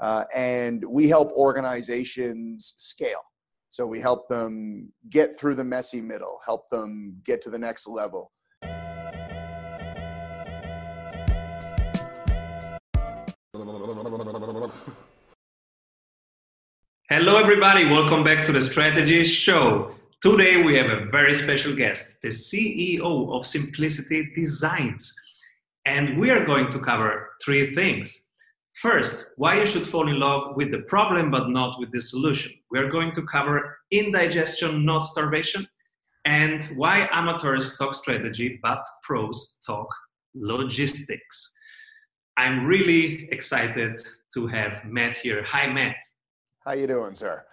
Uh, and we help organizations scale. So we help them get through the messy middle, help them get to the next level. Hello, everybody. Welcome back to the Strategy Show. Today, we have a very special guest, the CEO of Simplicity Designs. And we are going to cover three things. First, why you should fall in love with the problem but not with the solution. We are going to cover indigestion, not starvation, and why amateurs talk strategy but pros talk logistics. I'm really excited to have Matt here. Hi, Matt. How you doing, sir?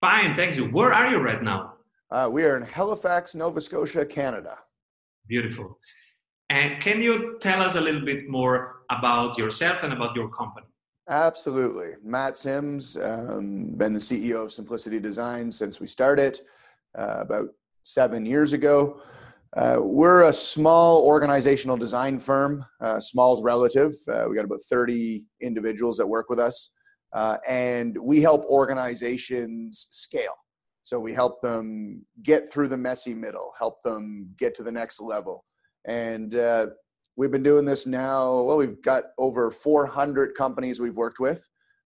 Fine, thank you. Where are you right now? Uh, we are in Halifax, Nova Scotia, Canada. Beautiful. And can you tell us a little bit more about yourself and about your company? Absolutely. Matt Sims, um, been the CEO of Simplicity Design since we started uh, about seven years ago. Uh, we're a small organizational design firm. Uh, small's relative. Uh, we got about 30 individuals that work with us. Uh, and we help organizations scale. So we help them get through the messy middle, help them get to the next level. And uh, we've been doing this now, well, we've got over 400 companies we've worked with.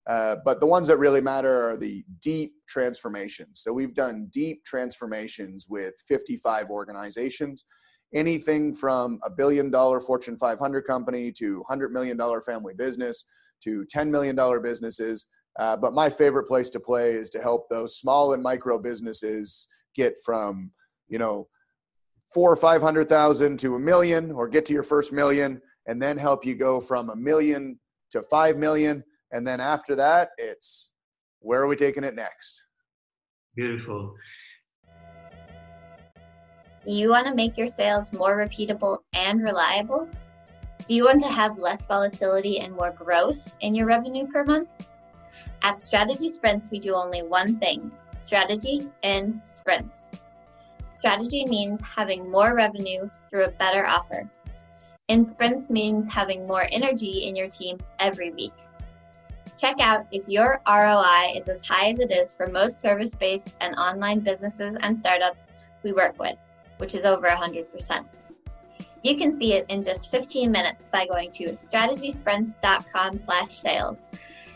Uh, but the ones that really matter are the deep transformations. So we've done deep transformations with 55 organizations, anything from a billion dollar Fortune 500 company to $100 million family business to $10 million businesses. Uh, but my favorite place to play is to help those small and micro businesses get from, you know, four or 500,000 to a million or get to your first million and then help you go from a million to 5 million. And then after that, it's where are we taking it next? Beautiful. You want to make your sales more repeatable and reliable? Do you want to have less volatility and more growth in your revenue per month? At Strategy Sprints, we do only one thing strategy and sprints. Strategy means having more revenue through a better offer. In sprints means having more energy in your team every week. Check out if your ROI is as high as it is for most service based and online businesses and startups we work with, which is over 100%. You can see it in just 15 minutes by going to strategysprints.com slash sales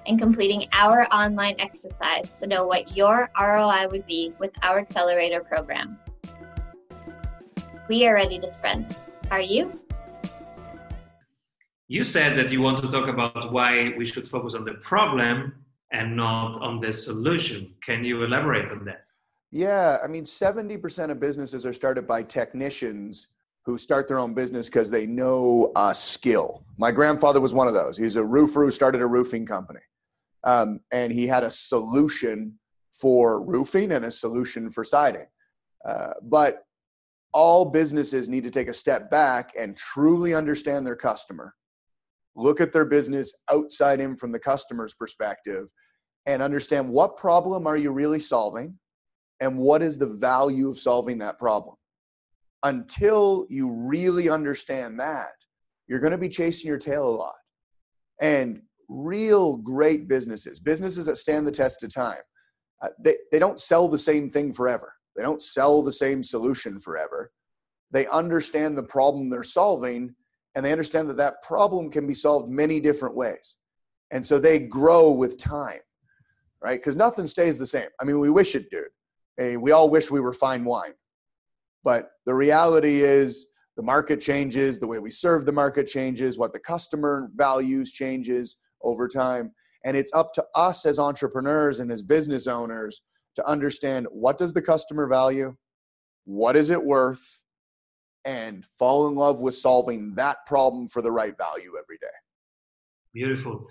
and completing our online exercise to know what your ROI would be with our accelerator program. We are ready to sprint. Are you? You said that you want to talk about why we should focus on the problem and not on the solution. Can you elaborate on that? Yeah, I mean, 70% of businesses are started by technicians who start their own business because they know a skill. My grandfather was one of those. He's a roofer who started a roofing company. Um, and he had a solution for roofing and a solution for siding. Uh, but all businesses need to take a step back and truly understand their customer, look at their business outside in from the customer's perspective, and understand what problem are you really solving and what is the value of solving that problem until you really understand that, you're going to be chasing your tail a lot. And real great businesses, businesses that stand the test of time, uh, they, they don't sell the same thing forever. They don't sell the same solution forever. They understand the problem they're solving and they understand that that problem can be solved many different ways. And so they grow with time, right? Because nothing stays the same. I mean, we wish it did. Hey, we all wish we were fine wine. But the reality is the market changes, the way we serve the market changes, what the customer values changes over time. And it's up to us as entrepreneurs and as business owners to understand what does the customer value? What is it worth? And fall in love with solving that problem for the right value every day. Beautiful.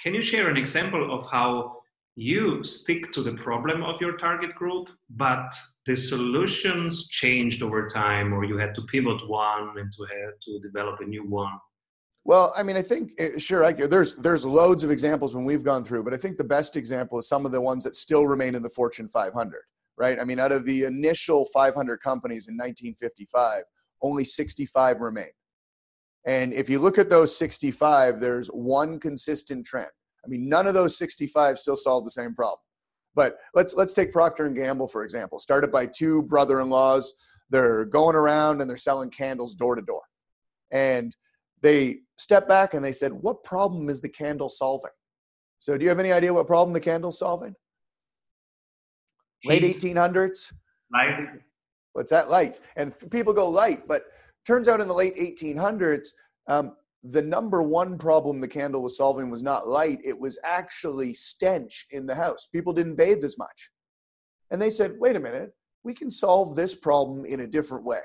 Can you share an example of how you stick to the problem of your target group, but the solutions changed over time, or you had to pivot one and to have to develop a new one? Well, I mean, I think eh, sure. I, there's there's loads of examples when we've gone through, but I think the best example is some of the ones that still remain in the Fortune 500. Right? I mean, out of the initial 500 companies in 1955, only 65 remain. And if you look at those 65, there's one consistent trend I mean, none of those 65 still solve the same problem. But let's let's take Procter and Gamble for example. Started by two brother-in-laws. They're going around and they're selling candles door to door. And they stepped back and they said, "What problem is the candle solving?" So, do you have any idea what problem the candle's solving? Late 1800s. Light. What's that light? And people go light, but turns out in the late 1800s, um, the number one problem the candle was solving was not light, it was actually stench in the house. People didn't bathe as much. And they said, wait a minute, we can solve this problem in a different way.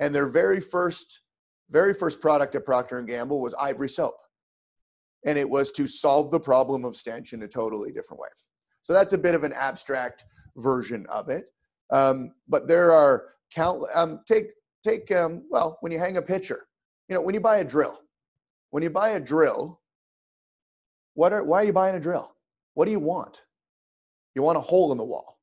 And their very first, very first product at Procter Gamble was ivory soap. And it was to solve the problem of stench in a totally different way. So that's a bit of an abstract version of it. Um, but there are count. Um, take take um, well when you hang a picture, you know when you buy a drill, when you buy a drill, what are, why are you buying a drill? What do you want? You want a hole in the wall,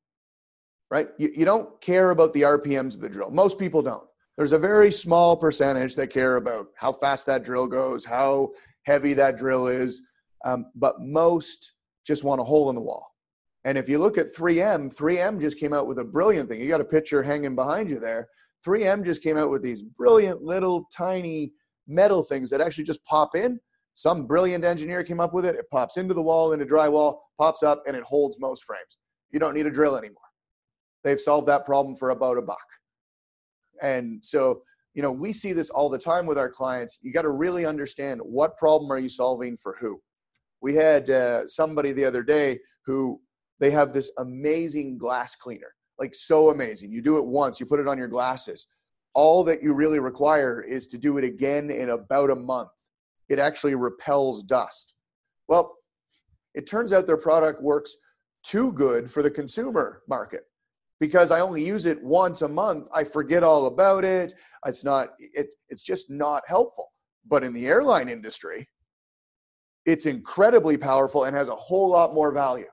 right? You, you don't care about the RPMs of the drill. Most people don't. There's a very small percentage that care about how fast that drill goes, how heavy that drill is, um, but most just want a hole in the wall. And if you look at 3M, 3M just came out with a brilliant thing. You got a picture hanging behind you there. 3M just came out with these brilliant little tiny metal things that actually just pop in. Some brilliant engineer came up with it. It pops into the wall, into drywall, pops up, and it holds most frames. You don't need a drill anymore. They've solved that problem for about a buck. And so, you know, we see this all the time with our clients. You got to really understand what problem are you solving for who. We had uh, somebody the other day who they have this amazing glass cleaner, like so amazing. You do it once, you put it on your glasses all that you really require is to do it again in about a month. It actually repels dust. Well, it turns out their product works too good for the consumer market because I only use it once a month. I forget all about it. It's not it's it's just not helpful. But in the airline industry, it's incredibly powerful and has a whole lot more value.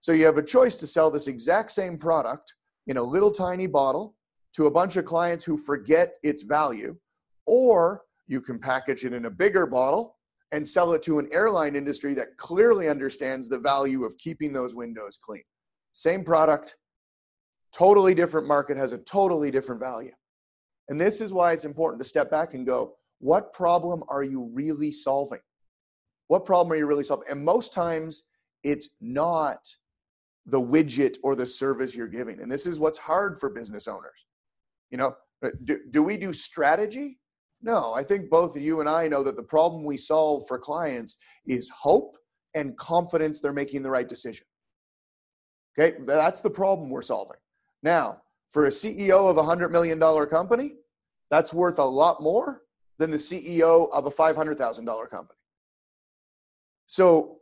So you have a choice to sell this exact same product in a little tiny bottle to a bunch of clients who forget its value, or you can package it in a bigger bottle and sell it to an airline industry that clearly understands the value of keeping those windows clean. Same product, totally different market, has a totally different value. And this is why it's important to step back and go, what problem are you really solving? What problem are you really solving? And most times it's not the widget or the service you're giving. And this is what's hard for business owners. You know, uh, do, do we do strategy? No, I think both of you and I know that the problem we solve for clients is hope and confidence they're making the right decision. Okay, that's the problem we're solving. Now, for a CEO of a $100 million company, that's worth a lot more than the CEO of a $500,000 company. So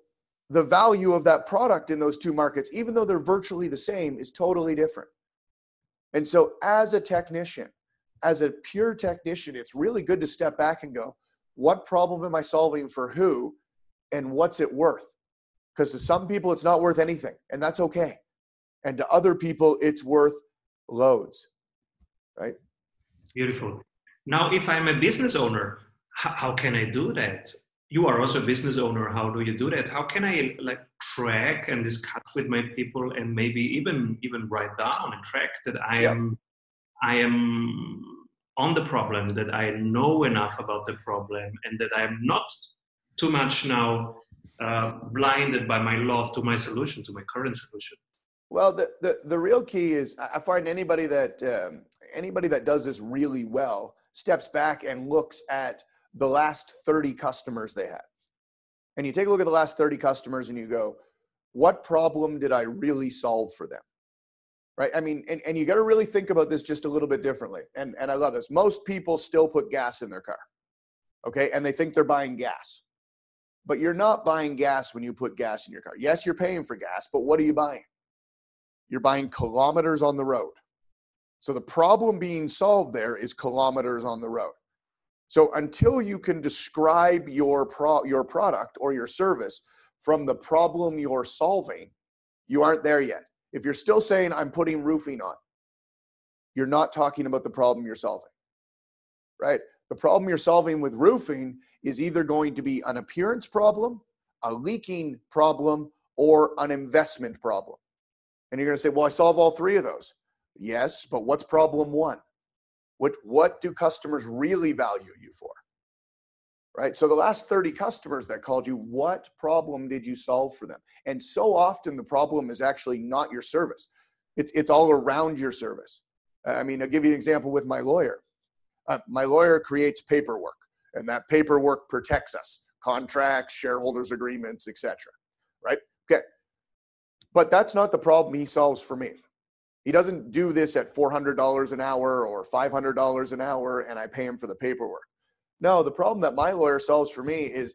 the value of that product in those two markets, even though they're virtually the same, is totally different. And so, as a technician, as a pure technician, it's really good to step back and go, what problem am I solving for who and what's it worth? Because to some people, it's not worth anything, and that's okay. And to other people, it's worth loads, right? Beautiful. Now, if I'm a business owner, how can I do that? you are also a business owner how do you do that how can i like track and discuss with my people and maybe even even write down and track that i am i am on the problem that i know enough about the problem and that i'm not too much now uh, blinded by my love to my solution to my current solution well the, the, the real key is i find anybody that um, anybody that does this really well steps back and looks at the last 30 customers they had. And you take a look at the last 30 customers and you go, what problem did I really solve for them? Right? I mean, and, and you got to really think about this just a little bit differently. And, and I love this. Most people still put gas in their car. Okay. And they think they're buying gas. But you're not buying gas when you put gas in your car. Yes, you're paying for gas, but what are you buying? You're buying kilometers on the road. So the problem being solved there is kilometers on the road. So until you can describe your pro- your product or your service from the problem you're solving, you aren't there yet. If you're still saying I'm putting roofing on, you're not talking about the problem you're solving. Right? The problem you're solving with roofing is either going to be an appearance problem, a leaking problem, or an investment problem. And you're going to say, well, I solve all three of those. Yes, but what's problem one? What, what do customers really value you for? Right? So the last 30 customers that called you, what problem did you solve for them? And so often the problem is actually not your service. It's, it's all around your service. I mean, I'll give you an example with my lawyer. Uh, my lawyer creates paperwork, and that paperwork protects us contracts, shareholders' agreements, etc. But that's not the problem he solves for me. He doesn't do this at $400 an hour or $500 an hour and I pay him for the paperwork. No, the problem that my lawyer solves for me is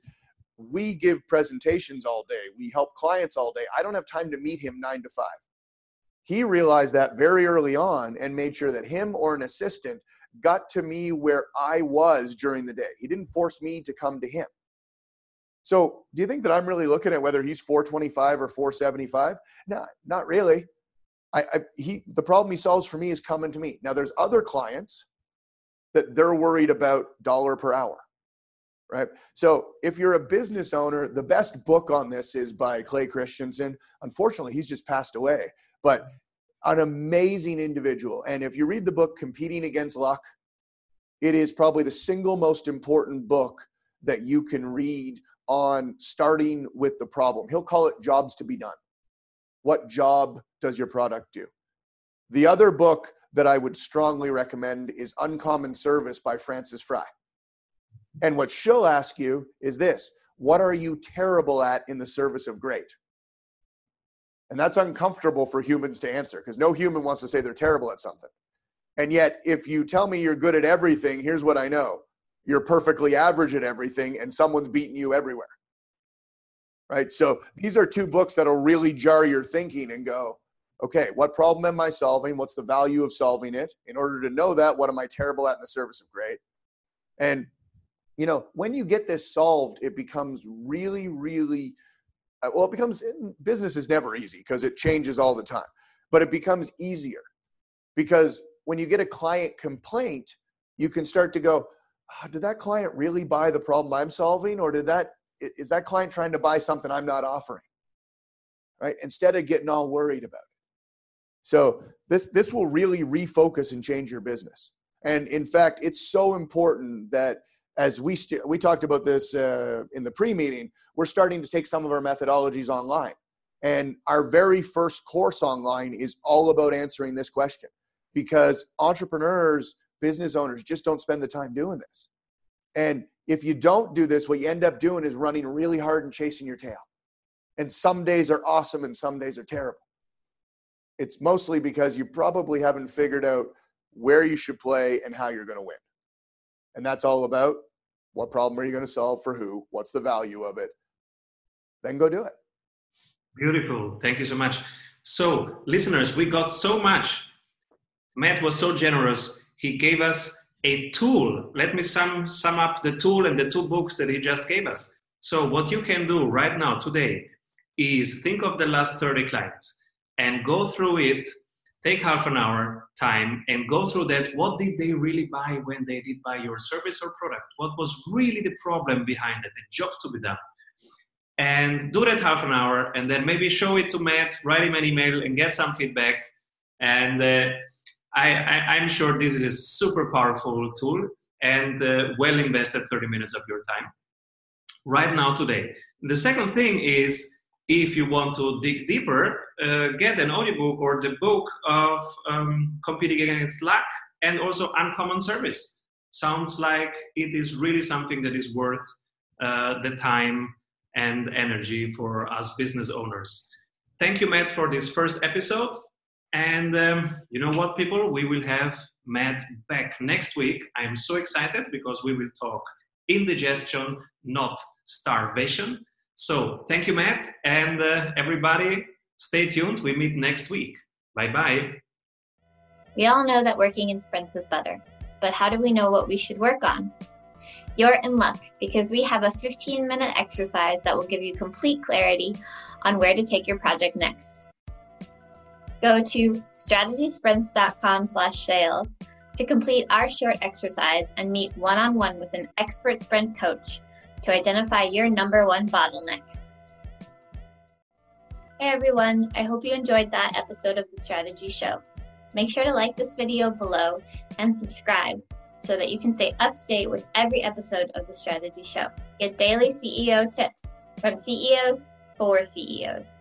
we give presentations all day, we help clients all day. I don't have time to meet him nine to five. He realized that very early on and made sure that him or an assistant got to me where I was during the day. He didn't force me to come to him. So, do you think that I'm really looking at whether he's 425 or 475? No, not really. I, I, he the problem he solves for me is coming to me. Now, there's other clients that they're worried about dollar per hour, right? So, if you're a business owner, the best book on this is by Clay Christensen. Unfortunately, he's just passed away, but an amazing individual. And if you read the book Competing Against Luck, it is probably the single most important book that you can read on starting with the problem. He'll call it jobs to be done. What job does your product do? The other book that I would strongly recommend is Uncommon Service by Frances Frei. And what she'll ask you is this What are you terrible at in the service of great? And that's uncomfortable for humans to answer because no human wants to say they're terrible at something. And yet, if you tell me you're good at everything, here's what I know you're perfectly average at everything and someone's beating you everywhere. Right? So these are two books that'll really jar your thinking and go okay what problem am i solving? What's the value of solving it? In order to know that what am i terrible at in the service of great? And you know when you get this solved it becomes really really uh, well it becomes business is never easy because it changes all the time but it becomes easier because when you get a client complaint you can start to go did that client really buy the problem I'm solving, or did that is that client trying to buy something I'm not offering? Right? Instead of getting all worried about it. So this this will really refocus and change your business. And in fact, it's so important that as we st- we talked about this uh, in the pre-meeting, we're starting to take some of our methodologies online. And our very first course online is all about answering this question because entrepreneurs business owners just don't spend the time doing this. And if you don't do this, what you end up doing is running really hard and chasing your tail. And some days are awesome and some days are terrible. It's mostly because you probably haven't figured out where you should play and how you're going to win. And that's all about what problem are you going to solve for who? What's the value of it? Then go do it. Beautiful. Thank you so much. So, listeners, we got so much. Matt was so generous he gave us a tool. Let me sum, sum up the tool and the two books that he just gave us. So, what you can do right now, today, is think of the last 30 clients and go through it. Take half an hour time and go through that. What did they really buy when they did buy your service or product? What was really the problem behind it, the job to be done? And do that half an hour and then maybe show it to Matt, write him an email and get some feedback. And uh, I, am sure this is a super powerful tool and uh, well invested 30 minutes of your time right now today. The second thing is if you want to dig deeper, uh, get an audiobook or the book of um, Competing Against Luck and also Uncommon Service. Sounds like it is really something that is worth uh, the time and energy for us business owners. Thank you, Matt, for this first episode. And um, you know what, people? We will have Matt back next week. I am so excited because we will talk indigestion, not starvation. So thank you, Matt. And uh, everybody, stay tuned. We meet next week. Bye bye. We all know that working in sprints is better, but how do we know what we should work on? You're in luck because we have a 15 minute exercise that will give you complete clarity on where to take your project next. Go to strategysprints.com slash sales to complete our short exercise and meet one-on-one with an expert sprint coach to identify your number one bottleneck. Hey everyone, I hope you enjoyed that episode of the Strategy Show. Make sure to like this video below and subscribe so that you can stay up to date with every episode of the Strategy Show. Get daily CEO tips from CEOs for CEOs.